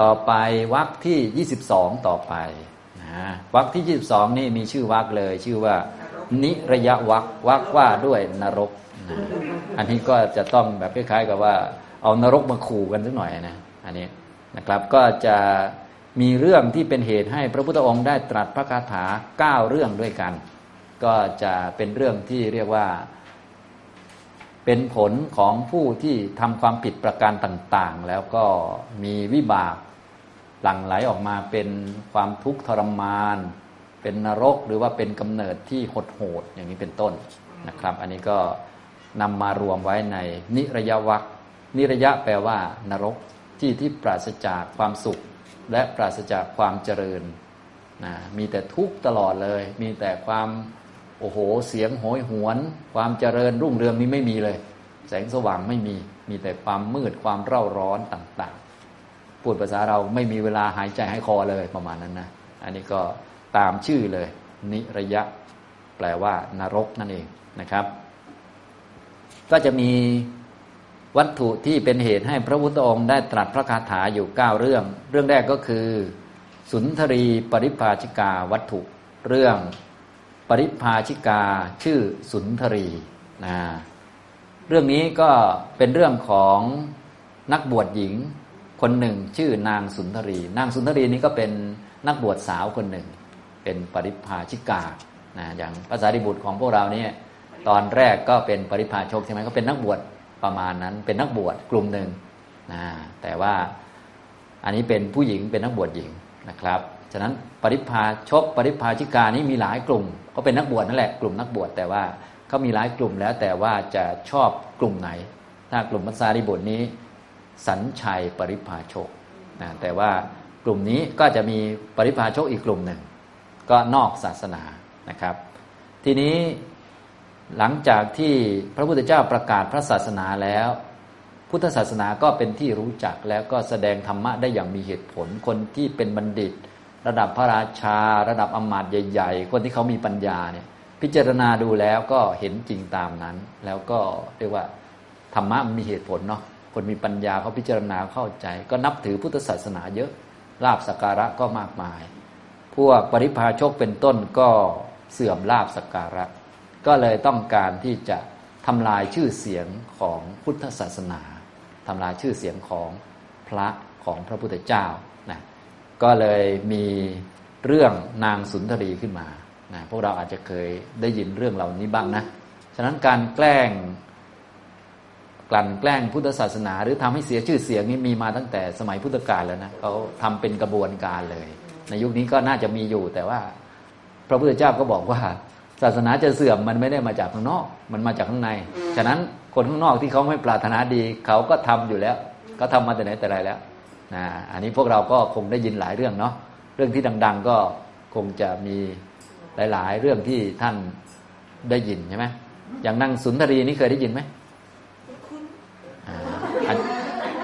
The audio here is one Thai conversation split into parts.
ต่อไปวรรคที่ยี่สิบสองต่อไปนะวรรคที่ยี่สิบสองนี่มีชื่อวรรคเลย ชื่อว่า นิระยะวรรควรรคว่าด้วยนรกนะอันนี้ก็จะต้องแบบคล้ายๆกับว่า เอานรกมาขู่กันสักหน่อยนะอันนี้นะครับก็จะมีเรื่องที่เป็นเหตุให้พระพุทธองค์ได้ตรัสพระคาถาเก้าเรื่องด้วยกัน ก็จะเป็นเรื่องที่เรียกว่าเป็นผลของผู้ที่ทำความผิดประการต่าง ๆ แล้วก็มีวิบาก หลั่งไหลออกมาเป็นความทุกข์ทรมาน เป็นนรกหรือว่าเป็นกำเนิดที่หดโหดอย่างนี้เป็นต้นนะครับ อันนี้ก็นำมารวมไว้ในนิระยะวักนิระยะแปลว่านรกที่ที่ปราศจากความสุข และปราศจากความเจริญนะมีแต่ทุกข์ตลอดเลย มีแต่ความโอ้โหเสียงโหยหวน ความเจริญรุ่งเรืองนี้ไม่มีเลย แสงสว่างไม่มี มีแต่ความมืดความเร่าร้อนต่างๆ พูดภาษาเราไม่มีเวลาหายใจให้คอเลยประมาณนั้นนะอันนี้ก็ตามชื่อเลย นิระยะ แปลว่านรกนั่นเองนะครับ ก็จะมีวัตถุที่เป็นเหตุให้พระพุทธองค์ได้ตรัสพระคาถาอยู่เก้าเรื่อง เรื่องแรกก็คือ สุนทรีปริภาชิกาวัตถุเรื่องปริภาชิกาชื่อสุนทรีนะเรื่องนี้ก็เป็นเรื่องของนักบวชหญิง คนหนึ่งชื่อนางสุนทรี นางสุนทรีนี้ก็เป็นนักบวชสาวคนหนึ่ง เป็นปริภาชิกานะอย่างภาษาดิบุตรของพวกเราเนี่ยตอนแรกก็เป็นปริภาชกใช่ไหมก็เป็นนักบวชประมาณนั้น เป็นนักบวชกลุ่มหนึ่งนะแต่ว่าอันนี้เป็นผู้หญิงเป็นนักบวชหญิงนะครับฉะนั้นปริพาชกปริพาชิกานี้มีหลายกลุ่ม ก็เป็นนักบวชนั่นแหละกลุ่มนักบวชแต่ว่าเขามีหลายกลุ่มแล้วแต่ว่าจะชอบกลุ่มไหน ถ้ากลุ่มมัสาริบุตรนี้ สัญชัยปริพาชกนะแต่ว่ากลุ่มนี้ก็จะมีปริพาชกอีกกลุ่มหนึ่ง ก็นอกศาสนานะครับ ทีนี้หลังจากที่พระพุทธเจ้าประกาศพระศาสนาแล้ว พุทธศาสนาก็เป็นที่รู้จักแล้วก็แสดงธรรมะได้อย่างมีเหตุผล คนที่เป็นบัณฑิต ระดับพระราชา ระดับอมาตย์ใหญ่ ๆ คนที่เขามีปัญญาเนี่ยพิจารณาดูแล้วก็เห็นจริงตามนั้น แล้วก็เรียกว่าธรรมะมันมีเหตุผลเนาะ คนมีปัญญาเขาพิจารณาเข้าใจ ก็นับถือพุทธศาสนาเยอะลาบสักการะก็มากมาย พวกปริพาชกเป็นต้นก็เสื่อมลาบสักการะ ก็เลยต้องการที่จะทำลายชื่อเสียงของพุทธศาสนาทำลายชื่อเสียงของพระของพระพุทธเจ้านะก็เลยมีเรื่องนางสุนทรีขึ้นมานะพวกเราอาจจะเคยได้ยินเรื่องเหล่านี้บ้างนะ ฉะนั้นการแกล้ง กลั่นแกล้งพุทธศาสนา หรือทำให้เสียชื่อเสียงนี้มีมาตั้งแต่สมัยพุทธกาลแล้วนะเขาทำเป็นกระบวนการเลย ในยุคนี้ก็น่าจะมีอยู่ แต่ว่าพระพุทธเจ้าก็บอกว่า ศาสนาจะเสื่อมมันไม่ได้มาจากข้างนอก มันมาจากข้างใน ฉะนั้นคนข้างนอกที่เขาไม่ปรารถนาดี เขาก็ทำอยู่แล้วก็ทำมาแต่ไหนแต่ไรแล้วนะอันนี้พวกเราก็คงได้ยินหลายเรื่องเนาะเรื่องที่ดัง ๆ ก็คงจะมีหลาย ๆ เรื่องที่ท่านได้ยินใช่ไหมอย่างนั่งสุนทรีนี่เคยได้ยินไหม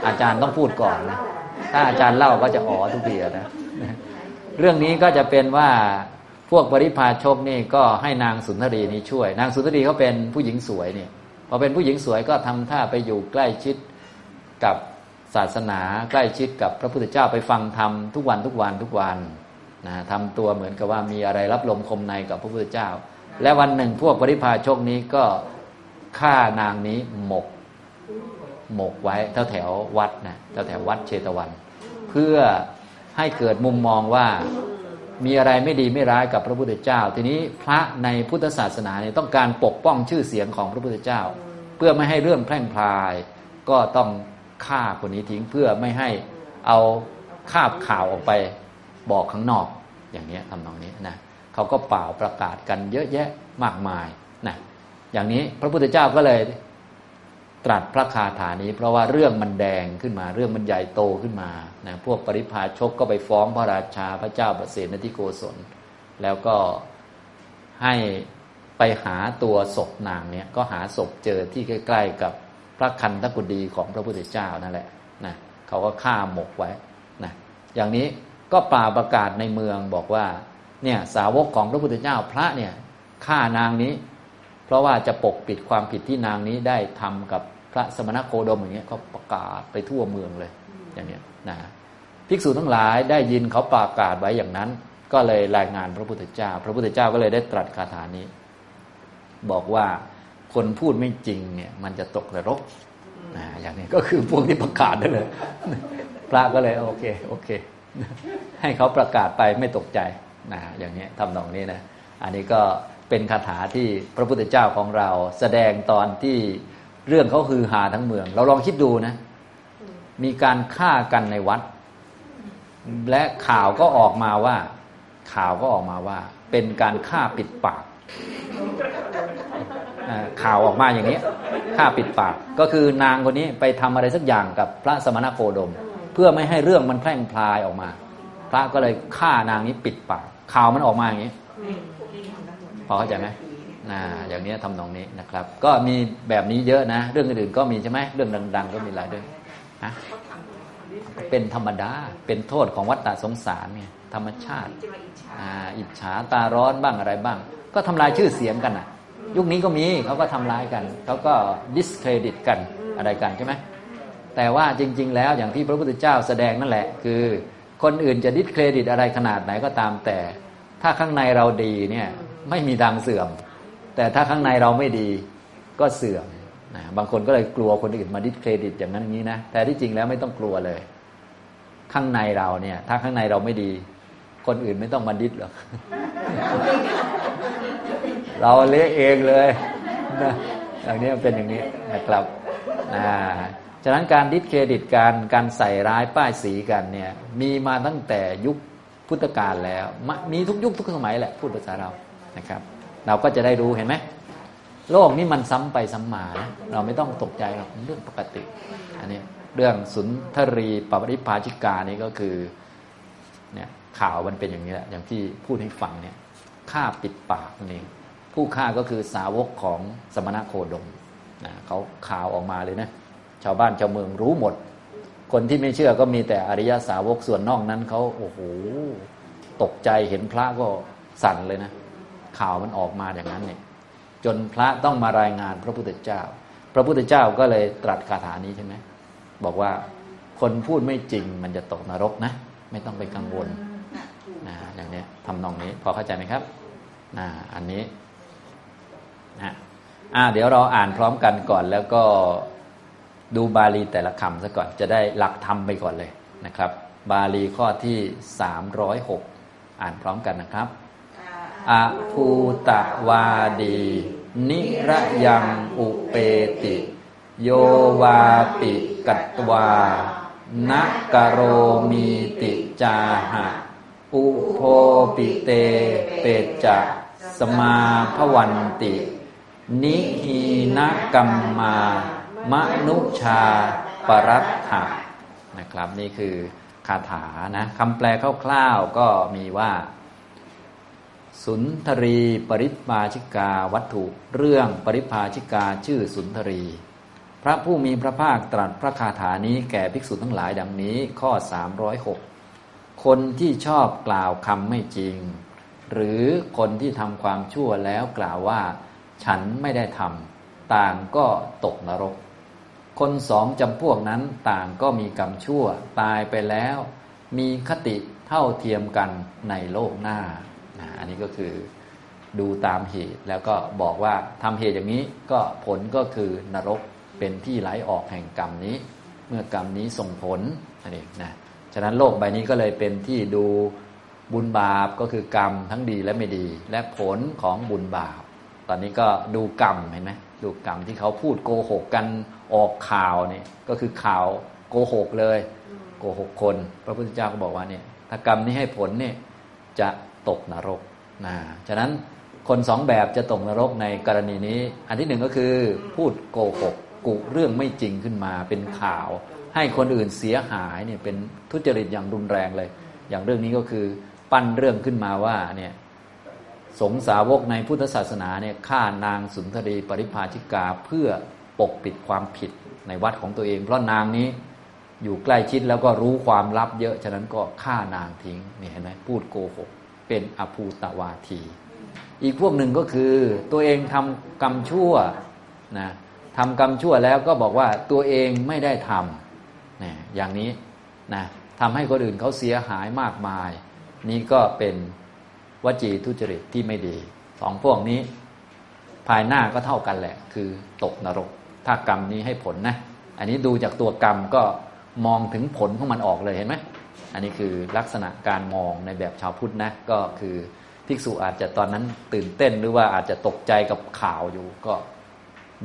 อาจารย์ต้องพูดก่อนนะถ้าอาจารย์เล่าก็จะอ๋อทุกทีนะเรื่องนี้ก็จะเป็นว่าพวกปริพาชกนี่ก็ให้นางสุนทรีนี้ช่วย นางสุนทรีเขาเป็นผู้หญิงสวยเนี่ยพอเป็นผู้หญิงสวยก็ทำท่าไปอยู่ใกล้ชิดกับศาสนาใกล้ชิดกับพระพุทธเจ้าไปฟังธรรมทุกวันทุกวันทุกวันนะทำตัวเหมือนกับว่ามีอะไรรับลมคมในกับพระพุทธเจ้า และวันหนึ่งพวกปริพาชกนี้ก็ฆ่านางนี้หมก หมกไว้แถวแถววัดนะแถวแถววัดเชตวัน เพื่อให้เกิดมุมมองว่ามีอะไรไม่ดีไม่ร้ายกับพระพุทธเจ้า ทีนี้พระในพุทธศาสนาเนี่ยต้องการปกป้องชื่อเสียงของพระพุทธเจ้า เพื่อไม่ให้เรื่องแพร่งพลาย ก็ต้องฆ่าคนนี้ทิ้งเพื่อไม่ให้เอาคาบข่าวออกไปบอกข้างนอกอย่างนี้ทำนองนี้นะเขาก็เป่าประกาศกันเยอะแยะมากมายนะอย่างนี้พระพุทธเจ้าก็เลย ตรัสพระคาถานี้ เพราะว่าเรื่องมันแดงขึ้นมา เรื่องมันใหญ่โตขึ้นมานะพวกปริพาชกก็ไปฟ้องพระราชาพระเจ้าประเสนทิโกศล แล้วก็ให้ไปหาตัวศพนางเนี่ยก็หาศพเจอที่ใกล้ ๆ กับพระคันธกุฎีของพระพุทธเจ้านั่นแหละนะเขาก็ฆ่าหมกไว้นะอย่างนี้ก็ป่าประกาศในเมืองบอกว่าเนี่ยสาวกของพระพุทธเจ้าพระเนี่ยฆ่านางนี้ เพราะว่าจะปกปิดความผิดที่นางนี้ได้ทำกับ พระสมณโคดมอย่างเงี้ยเขาประกาศไปทั่วเมืองเลยอย่างเนี้ยนะภิกษุทั้งหลายได้ยินเขาประกาศไว้อย่างนั้น ก็เลยรายงานพระพุทธเจ้า พระพุทธเจ้าก็เลยได้ตรัสคาถานี้ บอกว่าคนพูดไม่จริงเนี่ย มันจะตกนรกนะอย่างนี้ก็คือพวกที่ประกาศนั่นเลยพระก็เลยโอเคโอเค ให้เขาประกาศไปไม่ตกใจนะอย่างนี้ทำนองนี้นะ อันนี้ก็เป็นคาถาที่พระพุทธเจ้าของเราแสดงตอนที่ เรื่องเขาคือหาทั้งเมือง เราลองคิดดูนะ มีการฆ่ากันในวัด และข่าวก็ออกมาว่า ข่าวก็ออกมาว่า เป็นการฆ่าปิดปากข่าวออกมาอย่างนี้ฆ่าปิดปาก ก็คือนางคนนี้ไปทำอะไรสักอย่างกับพระสมณโคดม เพื่อไม่ให้เรื่องมันแพร่งพลายออกมา พระก็เลยฆ่านางนี้ปิดปาก ข่าวมันออกมาอย่างนี้พอเข้าใจไหม นะอย่างนี้ทำนองนี้นะครับ ก็มีแบบนี้เยอะนะ เรื่องอื่นก็มีใช่ไหมเรื่องดัง ๆ ก็มีหลายเรื่องนะเป็นธรรมดา เป็นโทษของวัฏฏะสงสารเนี่ยธรรมชาติอ่าอิจฉาตาร้อนบ้างอะไรบ้าง ก็ทำลายชื่อเสียงกันอะ ยุคนี้ก็มีเขาก็ทำลายกันเขาก็ดิสเครดิตกันอะไรกันใช่ไหมแต่ว่าจริง ๆ แล้วอย่างที่พระพุทธเจ้าแสดงนั่นแหละ คือ คนอื่นจะดิสเครดิตอะไรขนาดไหนก็ตามแต่ ถ้าข้างในเราดีเนี่ยไม่มีทางเสื่อม แต่ถ้าข้างในเราไม่ดีก็เสื่อมนะบางคนก็เลยกลัวคนอื่นมาดิสเครดิตอย่างนั้นอย่างนี้นะแต่ที่จริงแล้วไม่ต้องกลัวเลย ข้างในเราเนี่ย ถ้าข้างในเราไม่ดี คนอื่นไม่ต้องมาดิสหรอกเราเละเองเลยนะอย่างนี้เป็นอย่างนี้นะครับนะฉะนั้นการดิสเครดิตการการใส่ร้ายป้ายสีกันเนี่ย มีมาตั้งแต่ยุคพุทธกาลแล้ว มีทุกยุคทุกสมัยแหละพูดภาษาเรานะครับ เราก็จะได้รู้เห็นไหมโลกนี้มันซ้ำไปซ้ำมานะเราไม่ต้องตกใจหรอกเรื่องปกติ อันนี้เรื่องสุนทรีปริภาชิกานี่ก็คือเนี่ยข่าวมันเป็นอย่างนี้แหละอย่างที่พูดให้ฟังเนี่ยฆ่าปิดปากนี่ผู้ฆ่าก็คือสาวกของสมณะโคดมนะเขาข่าวออกมาเลยนะชาวบ้านชาวเมืองรู้หมด คนที่ไม่เชื่อก็มีแต่อริยสาวกส่วนนอกนั้นเขาโอ้โหตกใจเห็นพระก็สั่นเลยนะ ข่าวมันออกมาอย่างนั้นเนี่ยจนพระต้องมารายงานพระพุทธเจ้า พระพุทธเจ้าก็เลยตรัสคาถานี้ใช่ไหมบอกว่าคนพูดไม่จริงมันจะตกนรกนะ ไม่ต้องไปกังวลนะอย่างนี้ทำนองนี้ พอเข้าใจไหมครับนะอันนี้นะอ่าเดี๋ยวเราอ่านพร้อมกันก่อนแล้วก็ดูบาลีแต่ละคำซะก่อน จะได้หลักธรรมไปก่อนเลยนะครับ บาลีข้อที่สามร้อยหกอ่านพร้อมกันนะครับ อภูตะวาดี นิระยังอุเปติ โยวาปิกัตวานักโรมีติจาหะ อุโพปิเตเปจะสมาพวันติ นิหีนกัมมามนุชาปรัตถะนะครับ นี่คือคาถานะคำแปลคร่าวๆก็มีว่า สุนทรีปริพาชิกาวัตถุ เรื่องปริพาชิกาชื่อสุนทรี พระผู้มีพระภาคตรัสพระคาถานี้แก่ภิกษุทั้งหลายดังนี้ข้อ 306 คนที่ชอบกล่าวคำไม่จริง หรือคนที่ทำความชั่วแล้วกล่าวว่า ฉันไม่ได้ทำต่างก็ตกนรก คนสองจำพวกนั้นต่างก็มีกรรมชั่วตายไปแล้ว มีคติเท่าเทียมกันในโลกหน้า นะอันนี้ก็คือดูตามเหตุแล้วก็บอกว่าทำเหตุอย่างนี้ก็ผลก็คือนรกเป็นที่ไหลออกแห่งกรรมนี้ เมื่อกรรมนี้ส่งผลอันนี้นะฉะนั้นโลกใบนี้ก็เลยเป็นที่ดูบุญบาปก็คือกรรมทั้งดีและไม่ดี และผลของบุญบาป ตอนนี้ก็ดูกรรมเห็นไหมดูกรรมที่เขาพูดโกหกกันออกข่าวเนี่ยก็คือข่าวโกหกเลยโกหกคน พระพุทธเจ้าก็บอกว่าเนี่ยถ้ากรรมนี้ให้ผลเนี่ยจะ ตกนรกนะฉะนั้นคนสองแบบจะตกนรกในกรณีนี้ อันที่หนึ่งก็คือพูดโกหกกุเรื่องไม่จริงขึ้นมาเป็นข่าว ให้คนอื่นเสียหายเนี่ยเป็นทุจริตอย่างรุนแรงเลย อย่างเรื่องนี้ก็คือปั้นเรื่องขึ้นมาว่าเนี่ยสงสาวกในพุทธศาสนาเนี่ยฆ่านางสุนทรีปริภาชิกาเพื่อปกปิดความผิดในวัดของตัวเอง เพราะนางนี้อยู่ใกล้ชิดแล้วก็รู้ความลับเยอะ ฉะนั้นก็ฆ่านางทิ้งนี่เห็นไหมพูดโกหก เป็นอภูตวาที อีกพวกหนึ่งก็คือตัวเองทำกรรมชั่วนะทำกรรมชั่วแล้วก็บอกว่าตัวเองไม่ได้ทำนะอย่างนี้นะทำให้คนอื่นเขาเสียหายมากมาย นี่ก็เป็นวจีทุจริตที่ไม่ดีสองพวกนี้ ภายหน้าก็เท่ากันแหละ คือตกนรก ถ้ากรรมนี้ให้ผลนะ อันนี้ดูจากตัวกรรมก็มองถึงผลของมันออกเลยเห็นไหม อันนี้คือลักษณะการมองในแบบชาวพุทธนะก็คือภิกษุอาจจะตอนนั้นตื่นเต้นหรือว่าอาจจะตกใจกับข่าวอยู่ ก็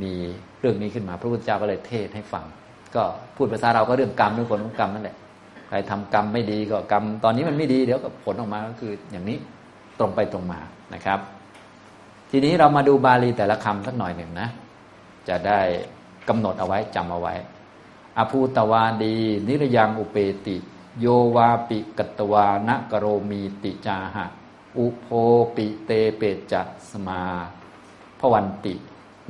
มีเรื่องนี้ขึ้นมาพระพุทธเจ้าก็เลยเทศให้ฟัง ก็พูดภาษาเราก็เรื่องกรรมเรื่องผลของกรรมนั่นแหละใครทำกรรมไม่ดีก็กรรมตอนนี้มันไม่ดีเดี๋ยวก็ผลออกมาก็คืออย่างนี้ตรงไปตรงมานะครับ ทีนี้เรามาดูบาลีแต่ละคำสักหน่อยหนึ่งนะ จะได้กำหนดเอาไว้จำเอาไว้อภูตวาดี นิรยังอุเปติ โยวาปิกตวานะกโรมีติจาหะ อุโพปิเตเปจัสมาพวันติ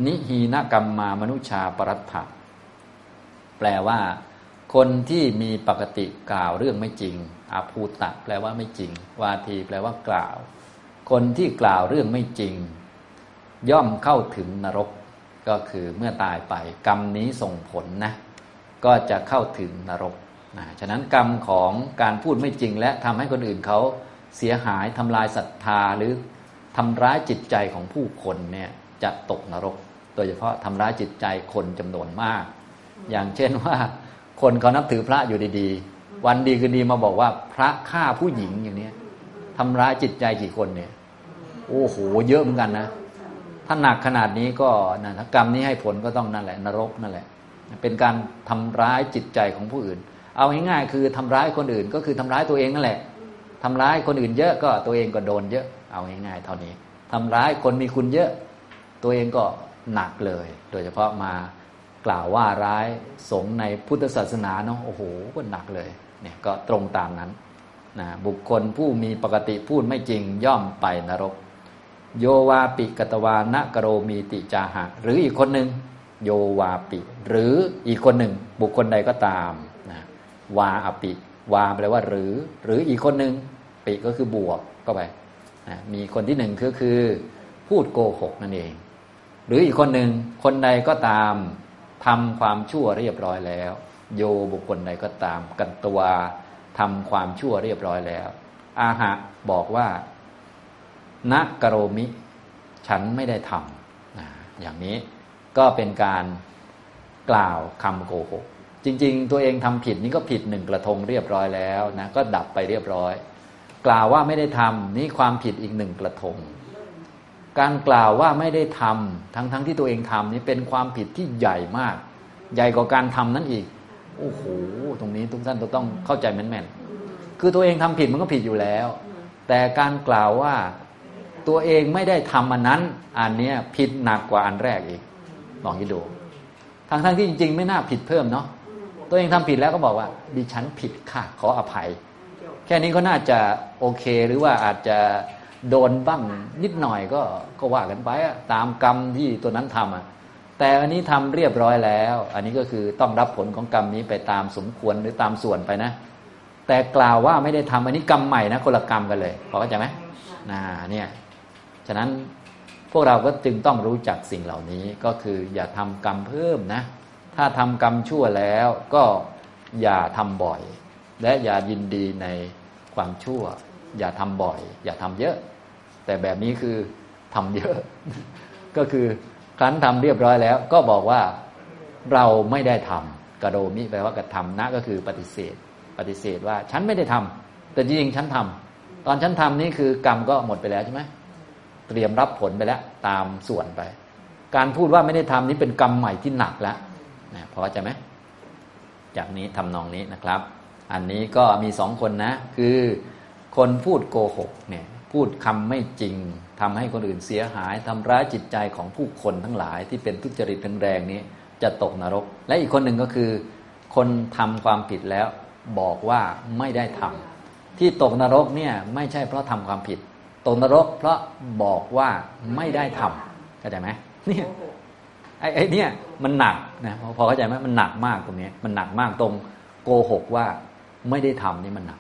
นิหีนกรรมมามนุชาปรัตถะแปลว่า คนที่มีปกติกล่าวเรื่องไม่จริงอาภูตะแปลว่าไม่จริง วาทีแปลว่ากล่าว คนที่กล่าวเรื่องไม่จริง ย่อมเข้าถึงนรก ก็คือเมื่อตายไป กรรมนี้ส่งผลนะ ก็จะเข้าถึงนรก นะฉะนั้นกรรมของการพูดไม่จริง และทำให้คนอื่นเขาเสียหายทำลายศรัทธาหรือทำร้ายจิตใจของผู้คนเนี่ยจะตกนรก โดยเฉพาะทำร้ายจิตใจคนจำนวนมาก อย่างเช่นว่าคนเขานับถือพระอยู่ดีๆ วันดีคืนดีมาบอกว่าพระฆ่าผู้หญิงอย่างนี้ทำร้ายจิตใจกี่คนเนี่ย โอ้โหเยอะเหมือนกันนะ ถ้าหนักขนาดนี้ก็นะถ้ากรรมนี้ให้ผลก็ต้องนั่นแหละ นรกนั่นแหละ เป็นการทำร้ายจิตใจของผู้อื่น เอาง่ายๆคือทำร้ายคนอื่นก็คือทำร้ายตัวเองนั่นแหละทำร้ายคนอื่นเยอะก็ตัวเองก็โดนเยอะ เอาง่ายๆเท่านี้ทำร้ายคนมีคุณเยอะ ตัวเองก็หนักเลย โดยเฉพาะมากล่าวว่าร้ายสงในพุทธศาสนาเนาะโอ้โหก็หนักเลยเนี่ยก็ตรงตามนั้นนะบุคคลผู้มีปกติพูดไม่จริงย่อมไปนรก โยวาปิกตวานกโรมีติจาหะ หรืออีกคนหนึ่งโยวาปิ หรืออีกคนหนึ่ง บุคคลใดก็ตาม วาอปิ วาแปลว่าหรือ หรืออีกคนหนึ่งปิก็คือบวกก็ไปมีคนที่หนึ่งก็คือ พูดโกหกนั่นเอง หรืออีกคนหนึ่งคนใดก็ตามทำความชั่วเรียบร้อยแล้ว โยบุคคลใดก็ตาม กันตัวทำความชั่วเรียบร้อยแล้ว อาหะบอกว่าณกโรมิ ฉันไม่ได้ทำอย่างนี้ก็เป็นการกล่าวคำโกหก ริง ๆ ตัวเองทำผิดนี่ก็ผิดหนึ่งกระทงเรียบร้อยแล้วนะก็ดับไปเรียบร้อย กล่าวว่าไม่ได้ทำนี่ความผิดอีกหนึ่งกระทง การกล่าวว่าไม่ได้ทำทั้งๆทที่ตัวเองทำนี่เป็นความผิดที่ใหญ่มาก ใหญ่กว่าการทำนั้นอีกโอ้โหตรงนี้ทุกท่านต้องเข้าใจแม่นๆคือตัวเองทำผิดมันก็ผิดอยู่แล้ว แต่การกล่าวว่าตัวเองไม่ได้ทำอันนั้น อันนี้ผิดหนักกว่าอันแรกอีกลองคิดดูทั้งทั้งที่จริงๆ ไม่น่าผิดเพิ่มเนาะ ตัวเองทำผิดแล้วก็บอกว่า ดิฉันผิดค่ะ ขออภัย แค่นี้ก็น่าจะโอเคหรือว่าอาจจะโดนบ้างนิดหน่อยก็ก็ว่ากันไปอะตามกรรมที่ตัวนั้นทำอะแต่อันนี้ทำเรียบร้อยแล้ว อันนี้ก็คือต้องรับผลของกรรมนี้ไปตามสมควรหรือตามส่วนไปนะ แต่กล่าวว่าไม่ได้ทำอันนี้กรรมใหม่นะคนละกรรมกันเลยพอเข้าใจไหมนะเนี่ยฉะนั้นพวกเราก็จึงต้องรู้จักสิ่งเหล่านี้ก็คืออย่าทำกรรมเพิ่มนะ ถ้าทำกรรมชั่วแล้วก็อย่าทำบ่อย และอย่ายินดีในความชั่ว อย่าทำบ่อย อย่าทำเยอะ แต่แบบนี้คือทำเยอะ ก็คือครั้นทำเรียบร้อยแล้ว ก็บอกว่าเราไม่ได้ทำกระโดมิแปลว่ากระทำนะก็คือปฏิเสธ ปฏิเสธว่าฉันไม่ได้ทำแต่จริงๆฉันทำตอนฉันทำนี่คือกรรมก็หมดไปแล้วใช่ไหมเตรียมรับผลไปแล้ว ตามส่วนไป การพูดว่าไม่ได้ทำนี้เป็นกรรมใหม่ที่หนักแล้ว นะพอใจไหมจากนี้ทำนองนี้นะครับ อันนี้ก็มีสองคนนะ คือคนพูดโกหกเนี่ยพูดคำไม่จริงทำให้คนอื่นเสียหายทำร้ายจิตใจของผู้คนทั้งหลายที่เป็นทุจริตแรงๆนี้จะตกนรก และอีกคนหนึ่งก็คือ คนทำความผิดแล้วบอกว่าไม่ได้ทำที่ตกนรกเนี่ยไม่ใช่เพราะทำความผิด ตกนรกเพราะบอกว่าไม่ได้ทำเข้าใจไหมเนี่ย ไอ้ไอ้นี่มันหนักนะพอเข้าใจไหมมันหนักมากตรงนี้มันหนักมากตรงโกหกว่าไม่ได้ทำนี่มันหนัก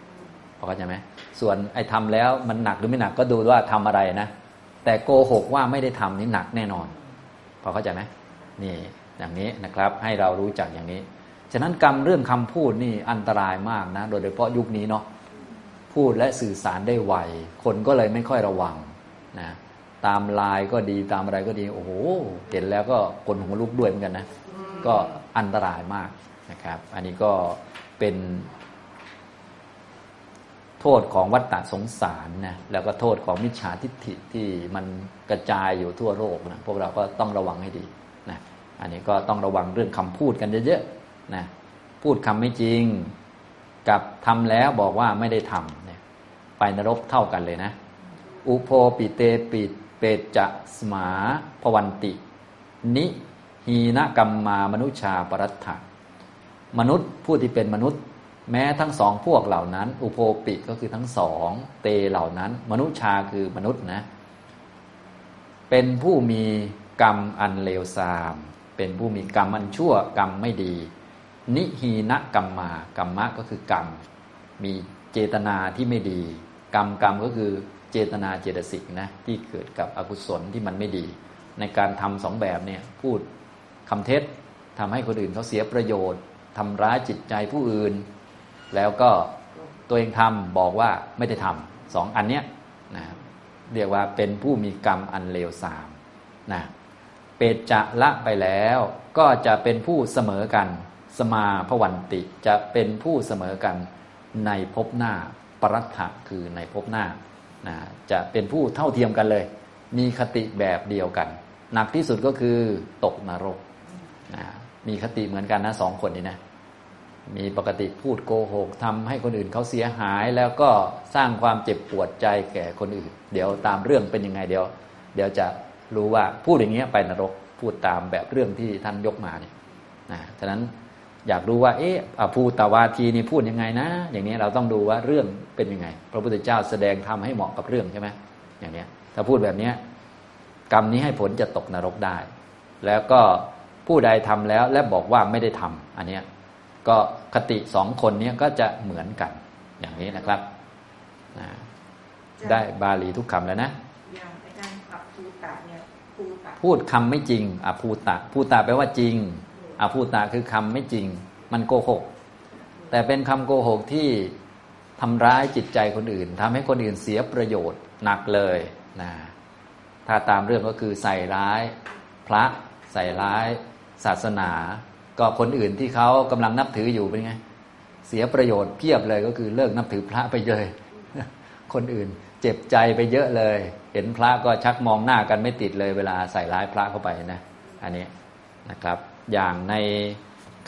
พอเข้าใจไหมส่วนไอ้ทาแล้วมันหนักหรือไม่หนักก็ดูว่าทำอะไรนะแต่โกหกว่าไม่ได้ทำนี่หนักแน่นอนพอเข้าใจไหมนี่อย่างนี้นะครับให้เรารู้จักอย่างนี้ฉะนั้นกรรมเรื่องคำพูดนี่อันตรายมากนะ โดยเฉพาะยุคนี้เนาะพูดและสื่อสารได้ไวคนก็เลยไม่ค่อยระวังนะ ตามลน์ก็ดีตามอะไรก็ดี โอ้โห เห็นแล้วก็คนหัวลุกด้วยเหมือนกันนะ ก็อันตรายมากนะครับ อันนี้ก็เป็น โทษของวัฏฏะสงสารนะ แล้วก็โทษของมิจฉาทิฏฐิที่มันกระจายอยู่ทั่วโลกนะ พวกเราก็ต้องระวังให้ดีนะ อันนี้ก็ต้องระวังเรื่องคำพูดกันเยอะๆนะ พูดคำไม่จริง กับทำแล้วบอกว่าไม่ได้ทำเนี่ย ไปนรกเท่ากันเลยนะอุโพปิเตปิ เปจะสมาพวันติ นิหีนกรรมมามนุชาปรัตถะมนุษย์ผู้ที่เป็นมนุษย์ แม้ทั้งสองพวกเหล่านั้น อุโพปิก็คือทั้งสองเตเหล่านั้น มนุชาคือมนุษย์นะ เป็นผู้มีกรรมอันเลวทราม เป็นผู้มีกรรมอันชั่วกรรมไม่ดี นิหีนกรรมมากรรมะก็คือกรรม มีเจตนาที่ไม่ดี กรรมกรรมก็คือ เจตนาเจตสิกนะที่เกิดกับอกุศลที่มันไม่ดี ในการทำสองแบบเนี่ยพูดคำเท็จทำให้คนอื่นเขาเสียประโยชน์ทำร้ายจิตใจผู้อื่น แล้วก็ตัวเองทำบอกว่าไม่ได้ทำสองอันเนี้ยนะเรียกว่าเป็นผู้มีกรรมอันเลวทรามนะเปตจะละไปแล้วก็จะเป็นผู้เสมอกัน สมาพวันติจะเป็นผู้เสมอกันในภพหน้าปรัตถะคือในภพหน้า นะจะเป็นผู้เท่าเทียมกันเลย มีคติแบบเดียวกัน หนักที่สุดก็คือตกนรกนะมีคติเหมือนกันนะสองคนนี้นะมีปกติพูดโกหกทำให้คนอื่นเขาเสียหายแล้วก็สร้างความเจ็บปวดใจแก่คนอื่น เดี๋ยวตามเรื่องเป็นยังไงเดี๋ยว เดี๋ยวจะรู้ว่าพูดอย่างเงี้ยไปนรกพูดตามแบบเรื่องที่ท่านยกมาเนี่ยนะฉะนั้น อยากรู้ว่า เอ๊ะภูตาวาทีนี่พูดยังไงนะ อย่างนี้เราต้องดูว่าเรื่องเป็นยังไง พระพุทธเจ้าแสดงทำให้เหมาะกับเรื่องใช่ไหมอย่างเนี้ยถ้าพูดแบบเนี้ยกรรมนี้ให้ผลจะตกนรกได้ แล้วก็ผู้ใดทำแล้วและบอกว่าไม่ได้ทำอันเนี้ยก็คติสองคนนี้ก็จะเหมือนกัน อย่างนี้นะครับได้บาลีทุกคำแล้วนะอย่างอาจารย์ขับภูตะเนี่ยภูตะพูดคำไม่จริงอภูตะภูตะแปลว่าจริง อภูตะคือคำไม่จริง มันโกหก แต่เป็นคำโกหกที่ทำร้ายจิตใจคนอื่นทำให้คนอื่นเสียประโยชน์หนักเลยนะถ้าตามเรื่องก็คือใส่ร้ายพระใส่ร้ายศาสนา ก็คนอื่นที่เขากำลังนับถืออยู่เป็นไง เสียประโยชน์เพียบเลยก็คือเลิกนับถือพระไปเลย คนอื่นเจ็บใจไปเยอะเลย เห็นพระก็ชักมองหน้ากันไม่ติดเลย เวลาใส่ร้ายพระเข้าไปนะ อันนี้นะครับ อย่างใน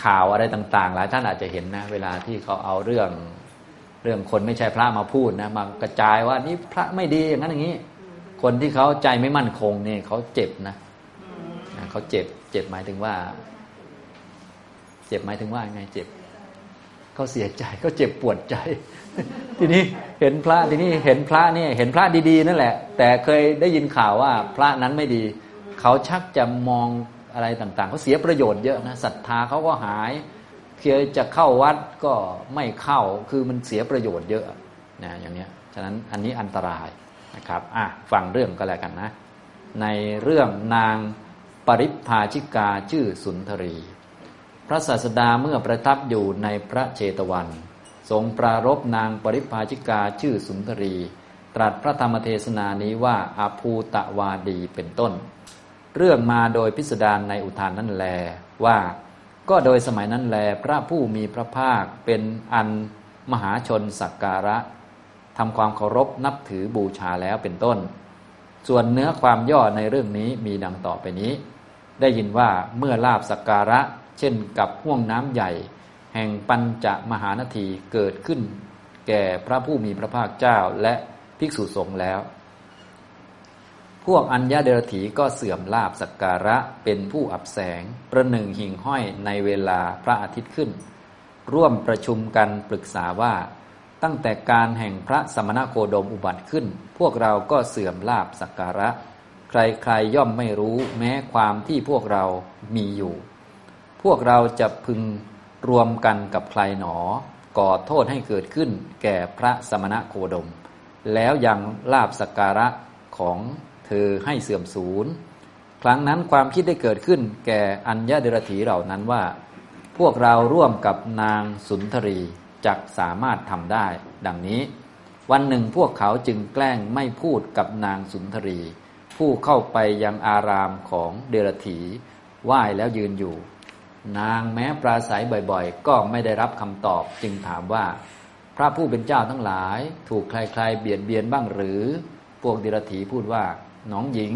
ข่าวอะไรต่างๆ หลายท่านอาจจะเห็นนะ เวลาที่เขาเอาเรื่องเรื่องคนไม่ใช่พระมาพูดนะมากระจายว่านี่พระไม่ดีอย่างนั้นอย่างนี้ คนที่เขาใจไม่มั่นคงเนี่ยเขาเจ็บนะเขาเจ็บ เจ็บหมายถึงว่า เจ็บหมายถึงว่าไงเจ็บเขาเสียใจเขาเจ็บปวดใจ ทีนี้เห็นพระทีนี้เห็นพระเนี่ยเห็นพระดีๆนั่นแหละ แต่เคยได้ยินข่าวว่าพระนั้นไม่ดี เขาชักจะมอง อะไรต่างๆเขาเสียประโยชน์เยอะนะศรัทธาเขาก็หายเคยจะเข้าวัดก็ไม่เข้าคือมันเสียประโยชน์เยอะนะอย่างนี้ฉะนั้นอันนี้อันตรายนะครับอะฟังเรื่องก็แล้วกันนะ ในเรื่องนางปริพาชิกาชื่อสุนทรี พระศาสดาเมื่อประทับอยู่ในพระเชตวัน ทรงปรารบนางปริพาชิกาชื่อสุนทรี ตรัสพระธรรมเทศนานี้ว่าอาภูตะวาดีเป็นต้น เรื่องมาโดยพิสดารในอุทานนั่นแล ว่าก็โดยสมัยนั้นแล พระผู้มีพระภาคเป็นอันมหาชนสักการะทำความเคารพนับถือบูชาแล้วเป็นต้น ส่วนเนื้อความย่อในเรื่องนี้มีดังต่อไปนี้ ได้ยินว่าเมื่อลาบสักการะ เช่นกับห่วงน้ำใหญ่ แห่งปัญจมหานาทีเกิดขึ้น แก่พระผู้มีพระภาคเจ้าและภิกษุสงฆ์แล้ว พวกอัญญาเดรถีก็เสื่อมลาบสักการะเป็นผู้อับแสง ประหนึ่งหิ่งห้อยในเวลาพระอาทิตย์ขึ้น ร่วมประชุมกันปรึกษาว่า ตั้งแต่การแห่งพระสมณโคดมอุบัติขึ้น พวกเราก็เสื่อมลาบสักการะ ใครๆย่อมไม่รู้แม้ความที่พวกเรามีอยู่ พวกเราจะพึงรวมกันกับใครหนอ ก่อโทษให้เกิดขึ้นแก่พระสมณโคดม แล้วยังลาบสักการะของ ธอให้เสื่อมสูญครั้งนั้นความคิดได้เกิดขึ้น แก่อัญญาเดรถีเหล่านั้นว่า พวกเราร่วมกับนางสุนทรีจักสามารถทำได้ ดังนี้ วันหนึ่งพวกเขาจึงแกล้งไม่พูดกับนางสุนทรี ผู้เข้าไปยังอารามของเดรถีไหว้แล้วยืนอยู่ นางแม้ปราศัยบ่อยๆ ก็ไม่ได้รับคำตอบจึงถามว่า พระผู้เป็นเจ้าทั้งหลาย ถูกใครๆเบียดเบียนบ้างหรือ พวกเดรถีพูดว่า น้องหญิง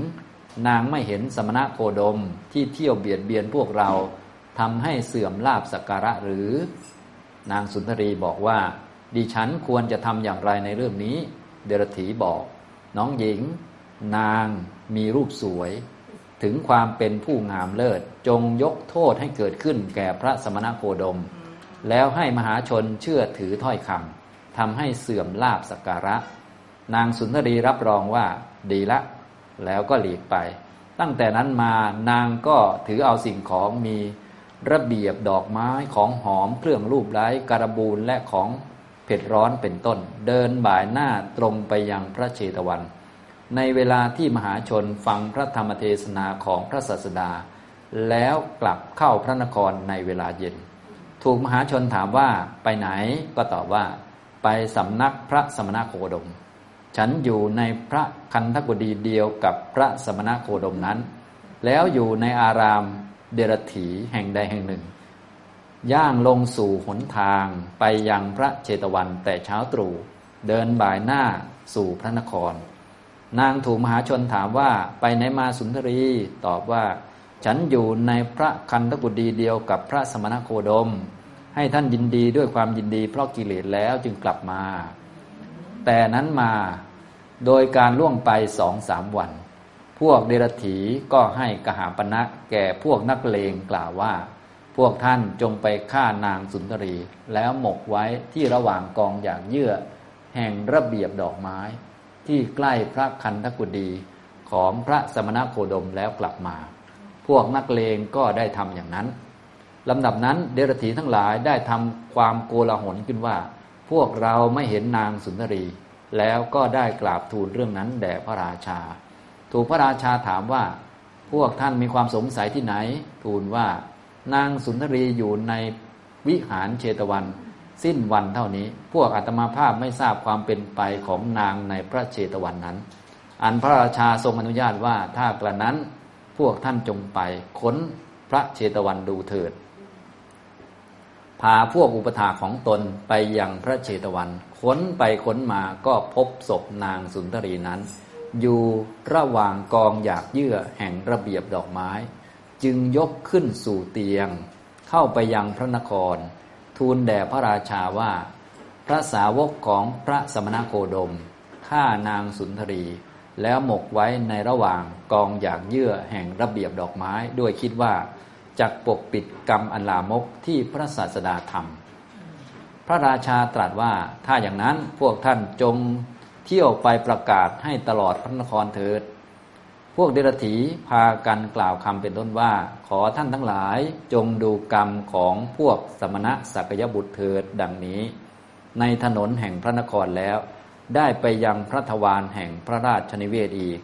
นางไม่เห็นสมณะโคดมที่เที่ยวเบียดเบียนพวกเราทำให้เสื่อมลาบสักการะหรือ นางสุนทรีบอกว่า ดิฉันควรจะทำอย่างไรในเรื่องนี้ เดรถีบอก น้องหญิง นางมีรูปสวย ถึงความเป็นผู้งามเลิศ จงยกโทษให้เกิดขึ้นแก่พระสมณโคดม แล้วให้มหาชนเชื่อถือถ้อยคำทำให้เสื่อมลาบสักการะ นางสุนทรีรับรองว่า ดีละ แล้วก็หลีกไป ตั้งแต่นั้นมานางก็ถือเอาสิ่งของมีระเบียบดอกไม้ของหอมเครื่องรูปไร้การบูลและของเผ็ดร้อนเป็นต้น เดินบ่ายหน้าตรงไปยังพระเชตวัน ในเวลาที่มหาชนฟังพระธรรมเทศนาของพระศาสดา แล้วกลับเข้าพระนครในเวลาเย็น ถูกมหาชนถามว่าไปไหนก็ตอบว่า ไปสำนักพระสมณโคดม ฉันอยู่ในพระคันธกุฎีเดียวกับพระสมณโคดมนั้น แล้วอยู่ในอารามเดรถีแห่งใดแห่งหนึ่ง ย่างลงสู่หนทางไปยังพระเจตวันแต่เช้าตรู่เดินบ่ายหน้าสู่พระนคร นางถูกมหาชนถามว่าไปไหนมาสุนทรีตอบว่า ฉันอยู่ในพระคันธกุฎีเดียวกับพระสมณโคดม ให้ท่านยินดีด้วยความยินดีเพราะกิเลสแล้วจึงกลับมา แต่นั้นมา โดยการล่วงไปสองสามวัน พวกเดรถีก็ให้กหาปณะแก่พวกนักเลงกล่าวว่า พวกท่านจงไปฆ่านางสุนทรี แล้วหมกไว้ที่ระหว่างกองอย่างเยื่อ แห่งระเบียบดอกไม้ ที่ใกล้พระคันธกุฎีของพระสมณโคดมแล้วกลับมา พวกนักเลงก็ได้ทำอย่างนั้นลำดับนั้นเดรถีทั้งหลายได้ทำความโกลาหลขึ้นว่า พวกเราไม่เห็นนางสุนทรี แล้วก็ได้กราบทูลเรื่องนั้นแด่พระราชา ถูกพระราชาถามว่า พวกท่านมีความสงสัยที่ไหน ทูลว่านางสุนทรีอยู่ในวิหารเชตวัน สิ้นวันเท่านี้ พวกอาตมาภาพไม่ทราบความเป็นไปของนางในพระเชตวันนั้น อันพระราชาทรงอนุญาตว่าถ้ากระนั้น พวกท่านจงไปค้นพระเชตวันดูเถิด พาพวกอุปถาของตนไปยังพระเชตวัน ค้นไปค้นมาก็พบศพนางสุนทรีนั้น อยู่ระหว่างกองหยากเยื่อแห่งระเบียบดอกไม้ จึงยกขึ้นสู่เตียง เข้าไปยังพระนคร ทูลแด่พระราชาว่า พระสาวกของพระสมณโคดมฆ่านางสุนทรีแล้วหมกไว้ในระหว่างกองหยากเยื่อแห่งระเบียบดอกไม้ ด้วยคิดว่า จักปกปิดกรรมอันลามกที่พระศาสดาทำพระราชาตรัสว่าถ้าอย่างนั้นพวกท่านจงเที่ยวไปประกาศให้ตลอดพระนครเถิด พวกเดรถีพากันกล่าวคำเป็นต้นว่า ขอท่านทั้งหลายจงดูกรรมของพวกสมณะสักยบุตรเถิดดังนี้ ในถนนแห่งพระนครแล้ว ได้ไปยังพระทวารแห่งพระราชนิเวศอีก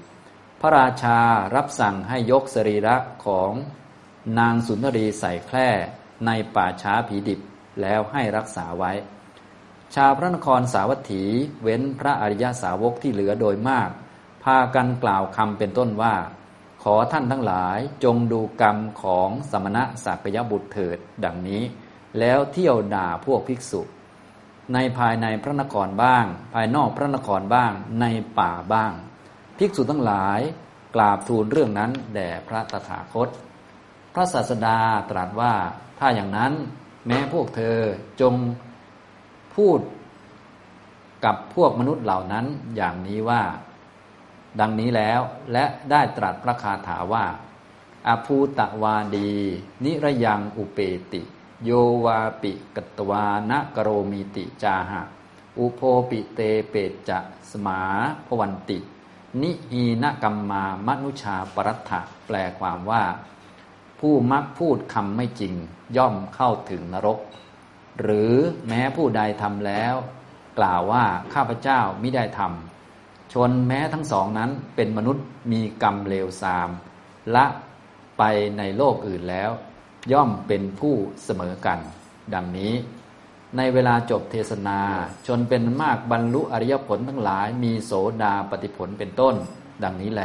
พระราชารับสั่งให้ยกสรีระของ นางสุนทรีใส่แคร่ในป่าช้าผีดิบแล้วให้รักษาไว้ ชาวพระนครสาวัตถีเว้นพระอริยสาวกที่เหลือโดยมาก พากันกล่าวคำเป็นต้นว่า ขอท่านทั้งหลายจงดูกรรมของสมณะสักยบุตรเถิดดังนี้ แล้วเที่ยวด่าพวกภิกษุ ในภายในพระนครบ้าง ภายนอกพระนครบ้างในป่าบ้าง ภิกษุทั้งหลายกราบทูลเรื่องนั้นแด่พระตถาคต พระศาสดาตรัสว่าถ้าอย่างนั้นแม้พวกเธอจงพูดกับพวกมนุษย์เหล่านั้นอย่างนี้ว่า ดังนี้แล้วและได้ตรัสพระคาถาว่าอภูตะวาดี นิรยังอุเปติ โยวาปิกตวานกโรมิติจาหะ อุโพปิเตเปจะสมาพวันติ นิฮีนกรรมมามนุชาปรัตถะแปลความว่า ผู้มักพูดคำไม่จริง ย่อมเข้าถึงนรก หรือแม้ผู้ใดทำแล้ว กล่าวว่าข้าพเจ้าไม่ได้ทำชนแม้ทั้งสองนั้นเป็นมนุษย์มีกรรมเลวทราม ละไปในโลกอื่นแล้ว ย่อมเป็นผู้เสมอกัน ดังนี้ ในเวลาจบเทศนา ชนเป็นมากบรรลุอริยผลทั้งหลายมีโสดาปฏิผลเป็นต้น ดังนี้แล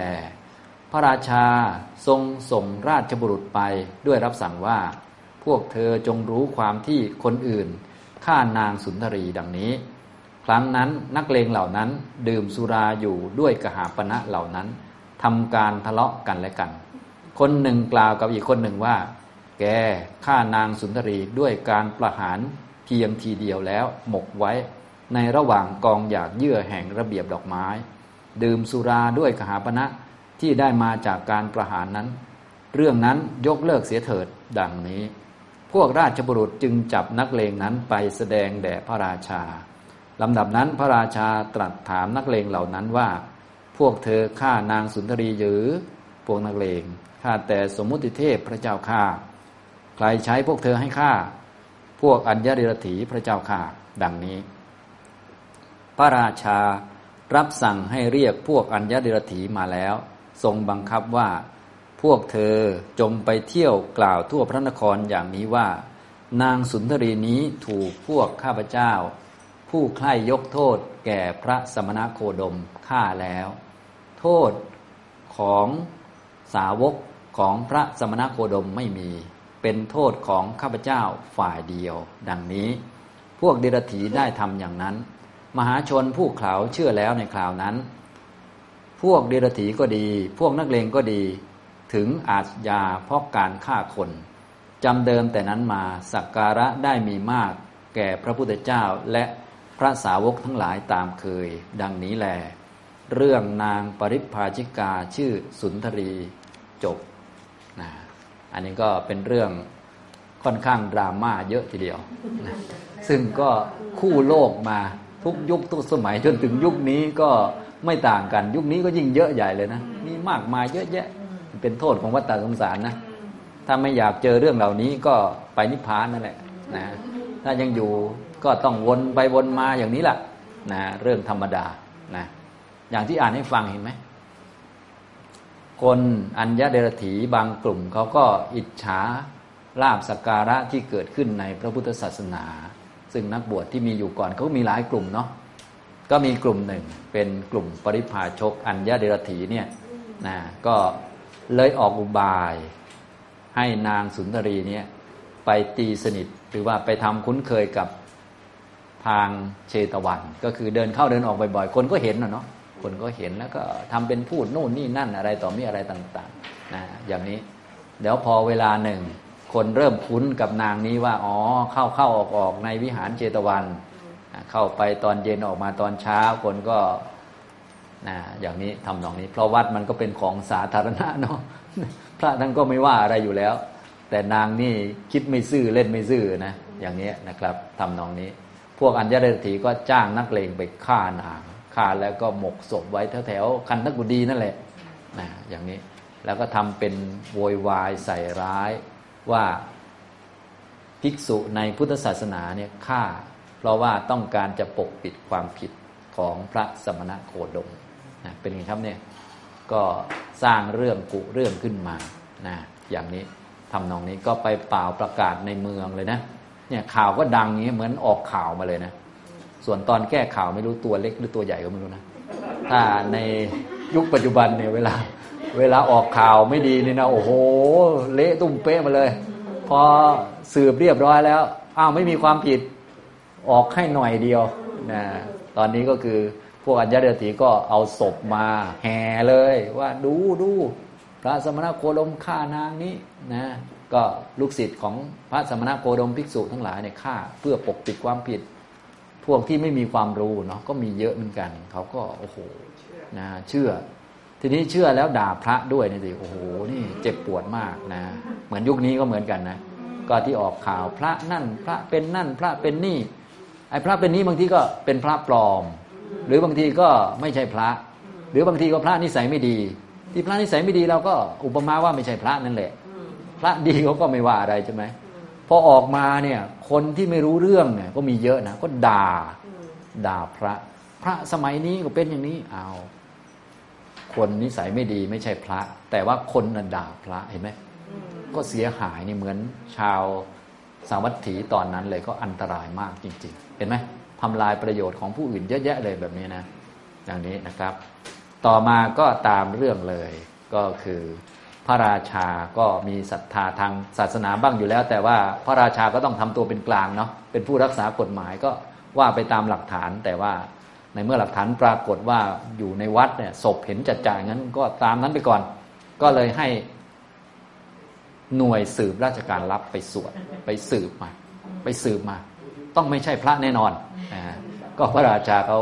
พระราชาทรงส่งราชบุรุษไปด้วยรับสั่งว่า พวกเธอจงรู้ความที่คนอื่นฆ่านางสุนทรีดังนี้ ครั้งนั้นนักเลงเหล่านั้นดื่มสุราอยู่ด้วยกหาปณะเหล่านั้นทำการทะเลาะกันและกัน คนหนึ่งกล่าวกับอีกคนหนึ่งว่า แกฆ่านางสุนทรีด้วยการประหารเพียงทีเดียวแล้วหมกไว้ ในระหว่างกองอยากเยื่อแห่งระเบียบดอกไม้ ดื่มสุราด้วยกหาปณะ ที่ได้มาจากการประหารนั้น เรื่องนั้นยกเลิกเสียเถิดดังนี้ พวกราชบุรุษจึงจับนักเลงนั้นไปแสดงแด่พระราชาลำดับนั้นพระราชาตรัสถามนักเลงเหล่านั้นว่า พวกเธอฆ่านางสุนทรีหรือพวกนักเลงฆ่าแต่สมมุติเทพพระเจ้าฆ่าใครใช้พวกเธอให้ฆ่าพวกอัญญาเดรถีพระเจ้าข่าดังนี้ พระราชารับสั่งให้เรียกพวกอัญญาเดรถีมาแล้ว ทรงบังคับว่า พวกเธอจงไปเที่ยวกล่าวทั่วพระนครอย่างนี้ว่า นางสุนทรีนี้ถูกพวกข้าพเจ้า ผู้ใคร่ยกโทษแก่พระสมณโคดมฆ่าแล้ว โทษของสาวกของพระสมณโคดมไม่มี เป็นโทษของข้าพเจ้าฝ่ายเดียว ดังนี้ พวกเดรถีได้ทำอย่างนั้น มหาชนผู้เขาเชื่อแล้วในคราวนั้น พวกเดรถีก็ดี พวกนักเลงก็ดี ถึงอาชญาเพราะการฆ่าคนจำเดิมแต่นั้นมาสักการะได้มีมาก แก่พระพุทธเจ้าและพระสาวกทั้งหลายตามเคย ดังนี้แล เรื่องนางปริพาชิกาชื่อสุนทรีจบนะอันนี้ก็เป็นเรื่องค่อนข้างดราม่าเยอะทีเดียวนะซึ่งก็คู่โลกมาทุกยุคทุกสมัยจนถึงยุคนี้ก็ ไม่ต่างกัน ยุคนี้ก็ยิ่งเยอะใหญ่เลยนะมีมากมายเยอะแยะ เป็นโทษของวัฏฏสงสารนะถ้าไม่อยากเจอเรื่องเหล่านี้ก็ไปนิพพานนั่นแหละนะถ้ายังอยู่ก็ต้องวนไปวนมาอย่างนี้แหละนะเรื่องธรรมดานะอย่างที่อ่านให้ฟังเห็นไหมคนอัญญเดรถีบางกลุ่มเขาก็อิจฉาลาบสกการะที่เกิดขึ้นในพระพุทธศาสนา ซึ่งนักบวชที่มีอยู่ก่อนเขามีหลายกลุ่มเนาะ ก็มีกลุ่มหนึ่งเป็นกลุ่มปริพาชกอัญญเดรถีเนี่ยนะก็เลยออกอุบาย ให้นางสุนทรีเนี่ยไปตีสนิทหรือว่าไปทำคุ้นเคยกับทางเชตวัน ก็คือเดินเข้าเดินออกบ่อยๆคนก็เห็นนะเนาะคนก็เห็นแล้วก็ทำเป็นพูดโน่นนี่นั่นอะไรต่อมีอะไรต่างๆนะอย่างนี้เดี๋ยวพอเวลาหนึ่ง คนเริ่มคุ้นกับนางนี้ว่า อ๋อเข้าเข้าออกออกในวิหารเจตวัน เข้าไปตอนเย็นออกมาตอนเช้าคนก็นะอย่างนี้ทำนองนี้ เพราะวัดมันก็เป็นของสาธารณะเนาะพระท่านก็ไม่ว่าอะไรอยู่แล้ว แต่นางนี่คิดไม่ซื่อเล่นไม่ซื่อนะอย่างนี้นะครับทำนองนี้ พวกอัญญาเดถีก็จ้างนักเลงไปฆ่านางฆ่าแล้วก็หมกศพไว้แถวๆคันทกุดีนั่นแหละนะอย่างนี้แล้วก็ทำเป็นโวยวายใส่ร้ายว่าภิกษุในพุทธศาสนาเนี่ยฆ่า เพราะว่าต้องการจะปกปิดความผิดของพระสมณะโคดมนะเป็นไงครับเนี่ยก็สร้างเรื่องกุเรื่องขึ้นมานะอย่างนี้ทำนองนี้ก็ไปเป่าประกาศในเมืองเลยนะเนี่ยข่าวก็ดังอย่างนี้เหมือนออกข่าวมาเลยนะ ส่วนตอนแก้ข่าวไม่รู้ตัวเล็กหรือตัวใหญ่ก็ไม่รู้นะ ถ้าในยุคปัจจุบันเนี่ยเวลา เวลาออกข่าวไม่ดีนี่นะโอ้โห เละตุ้มเป๊ะมาเลย พอสืบเรียบร้อยแล้ว อ้าวไม่มีความผิด ออกให้หน่อยเดียวนะตอนนี้ก็คือพวกอัญญาเดตีก็เอาศพมาแห่เลยว่าดูดูพระสมณโคดมฆ่านางนี้นะก็ลูกศิษย์ของพระสมณโคดมภิกษุทั้งหลายเนี่ยฆ่าเพื่อปกปิดความผิด พวกที่ไม่มีความรู้เนาะก็มีเยอะเหมือนกัน เขาก็โอ้โหนะเชื่อ ทีนี้เชื่อแล้วด่าพระด้วยนี่สิโอ้โหนี่เจ็บปวดมากนะ เหมือนยุคนี้ก็เหมือนกันนะ ก็ที่ออกข่าวพระนั่นพระเป็นนั่นพระเป็นนี่ ไอ้พระเป็นนี้บางทีก็เป็นพระปลอม หรือบางทีก็ไม่ใช่พระ หรือบางทีก็พระนิสัยไม่ดี ที่พระนิสัยไม่ดีเราก็อุปมาว่าไม่ใช่พระนั่นแหละ พระดีเขาก็ไม่ว่าอะไรใช่ไหมพอออกมาเนี่ยคนที่ไม่รู้เรื่องเนี่ยก็มีเยอะนะก็ด่าด่าพระ พระสมัยนี้ก็เป็นอย่างนี้เอาคนนิสัยไม่ดีไม่ใช่พระ แต่ว่าคนน่ะด่าพระเห็นไหมก็เสียหายนี่เหมือนชาวสาวัตถีตอนนั้นเลยก็อันตรายมากจริง ๆ เห็นไหมทำลายประโยชน์ของผู้อื่นเยอะแยะเลยแบบนี้นะอย่างนี้นะครับ ต่อมาก็ตามเรื่องเลยก็คือพระราชาก็มีศรัทธาทางศาสนาบ้างอยู่แล้ว แต่ว่าพระราชาก็ต้องทำตัวเป็นกลางเนาะเป็นผู้รักษากฎหมายก็ว่าไปตามหลักฐาน แต่ว่าในเมื่อหลักฐานปรากฏว่าอยู่ในวัดเนี่ยศพเห็นจัดจ่ายงั้นก็ตามนั้นไปก่อน ก็เลยให้หน่วยสืบราชการรับไปสวดไปสืบมา ไปสืบมา ต้องไม่ใช่พระแน่นอนนะก็พระราชาเขา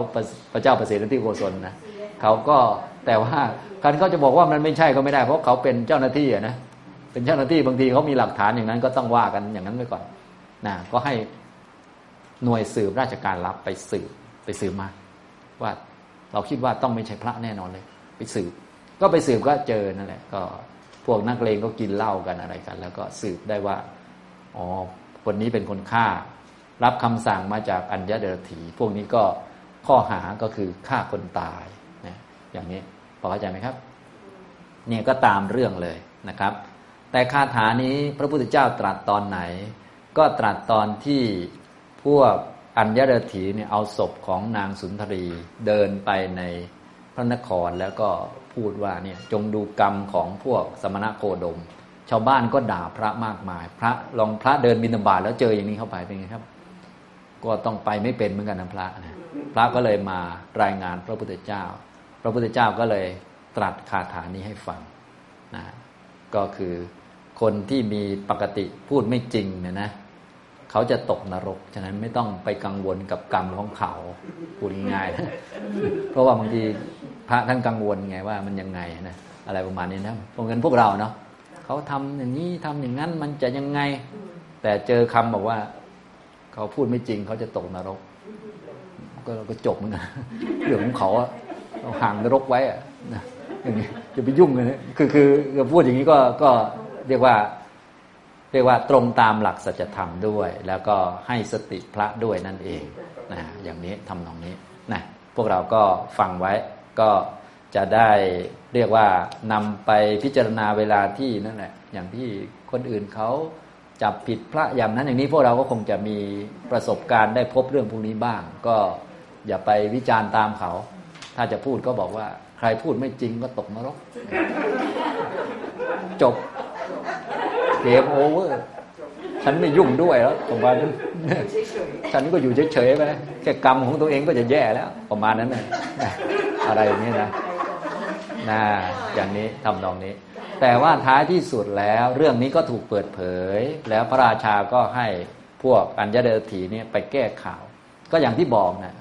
พระเจ้าประเสริฐที่โกศลนะเขาก็แต่ว่าการเขาจะบอกว่ามันไม่ใช่ก็ไม่ได้ เพราะเขาเป็นเจ้าหน้าที่นะเป็นเจ้าหน้าที่บางทีเขามีหลักฐานอย่างนั้นก็ต้องว่ากันอย่างนั้นไปก่อนนะก็ให้หน่วยสืบราชการรับไปสืบไปสืบมา ว่าเราคิดว่าต้องไม่ใช่พระแน่นอนเลย ไปสืบ ก็ไปสืบก็เจอนั่นแหละ ก็พวกนักเลงก็กินเหล้ากันอะไรกัน แล้วก็สืบได้ว่าอ๋อคนนี้เป็นคนฆ่า รับคำสั่งมาจากอัญญเดรถี พวกนี้ก็ข้อหาก็คือฆ่าคนตายนะอย่างนี้พอเข้าใจไหมครับ เนี่ยก็ตามเรื่องเลยนะครับ แต่คาถานี้พระพุทธเจ้าตรัสตอนไหน ก็ตรัสตอนที่พวกอัญญเดรถีเนี่ยเอาศพของนางสุนทรีเดินไปในพระนครแล้วก็พูดว่าเนี่ยจงดูกรรมของพวกสมณะโคดม ชาวบ้านก็ด่าพระมากมาย พระลองพระเดินบิณฑบาตแล้วเจออย่างนี้เข้าไปเป็นไงครับ ก็ต้องไปไม่เป็นเหมือนกันนะพระนะพระก็เลยมารายงานพระพุทธเจ้า พระพุทธเจ้าก็เลยตรัสคาถานี้ให้ฟังนะก็คือคนที่มีปกติพูดไม่จริงเนี่ยนะเขาจะตกนรก ฉะนั้นไม่ต้องไปกังวลกับกรรมของเขาพูดง่ายนะเพราะว่าบางทีพระท่านกังวลไงว่ามันยังไงนะอะไรประมาณนี้นะเพราะงั้นพวกเราเนาะเขาทำอย่างนี้ทำอย่างนั้นมันจะยังไง แต่เจอคำบอกว่า เขาพูดไม่จริงเขาจะตกนรก ก็เราก็จบมือนกันเรื่องของเขาอะเราห่างนรกไว้อะนะอย่างนี้จะไปยุ่งเลยคือคือพูดอย่างนี้ก็ก็เรียกว่าเรียกว่าตรงตามหลักสัจธรรมด้วย แล้วก็ให้สติพระด้วยนั่นเองนะอย่างนี้ทำนองนี้นะพวกเราก็ฟังไว้ก็จะได้เรียกว่านำไปพิจารณาเวลาที่นั่นแหละอย่างที่คนอื่นเขา จับผิดพระอย่างนั้นอย่างนี้พวกเราก็คงจะมีประสบการณ์ได้พบเรื่องพวกนี้บ้าง ก็อย่าไปวิจารณ์ตามเขา ถ้าจะพูดก็บอกว่า ใครพูดไม่จริงก็ตกนรก จบเกมโอเวอร์ฉันไม่ยุ่งด้วยแล้วประมาณนั้นฉันก็อยู่เฉยๆไปแค่กรรมของตัวเองก็จะแย่แล้ว ประมาณนั้นนะอะไรอย่างนี้นะนะอย่างนี้ทำนองนี้ แต่ว่าท้ายที่สุดแล้วเรื่องนี้ก็ถูกเปิดเผย แล้วพระราชาก็ให้พวกอัญญเดรถีเนี่ยไปแก้ข่าว ก็อย่างที่บอกนะ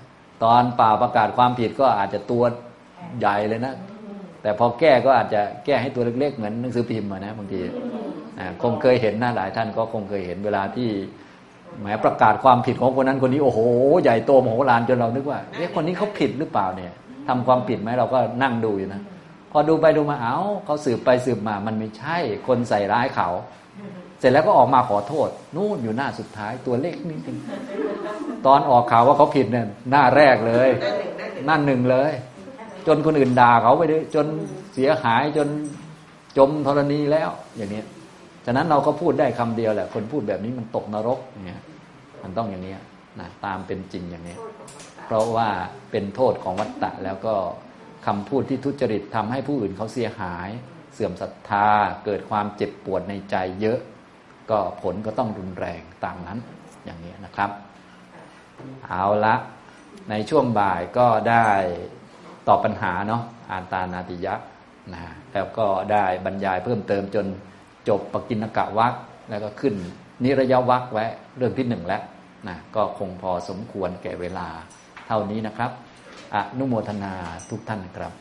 ตอนป่าประกาศความผิดก็อาจจะตัวใหญ่เลยนะ แต่พอแก้ก็อาจจะแก้ให้ตัวเล็กๆ เหมือนหนังสือพิมพ์นะบางทีคงเคยเห็นนะหลายท่านก็คงเคยเห็นเวลาที่แหมประกาศความผิดของคนนั้นคนนี้โอ้โห ใหญ่โตมโหฬารจนเรานึกว่าเอ๊ะคนนี้เขาผิดหรือเปล่าเนี่ยทำความผิดไหมเราก็นั่งดูอยู่นะ พอดูไปดูมาเอา้าเขาสืบไปสืบมามันไม่ใช่ คนใส่ร้ายเขา เสร็จแล้วก็ออกมาขอโทษ นู่นอยู่หน้าสุดท้ายตัวเลขนิดนึงตอนออกข่าวว่าเขาผิดเนี่ยหน้าแรกเลยนั่นหนึ่งเลย จนคนอื่นด่าเขาไปด้วยจนเสียหายจนจมธรณีแล้ว อย่างนี้ฉะนั้นเราก็พูดได้คำเดียวแหละ คนพูดแบบนี้มันตกนรกเนี่ยมันต้องอย่างนี้นะตามเป็นจริงอย่างนี้ เพราะว่าเป็นโทษของวัตตะแล้วก็ คำพูดที่ทุจริตทำให้ผู้อื่นเขาเสียหาย เสื่อมศรัทธา เกิดความเจ็บปวดในใจเยอะ ก็ผลก็ต้องรุนแรงตามนั้นอย่างนี้นะครับ เอาละในช่วงบ่ายก็ได้ตอบปัญหาเนาะอ่านตานาติยะนะแล้วก็ได้บรรยายเพิ่มเติมจนจบปกินกะวักแล้วก็ขึ้นนิรยวักไว้เรื่องที่หนึ่งแล้วนะก็คงพอสมควรแก่เวลาเท่านี้นะครับ อนุโมทนาทุกท่านครับ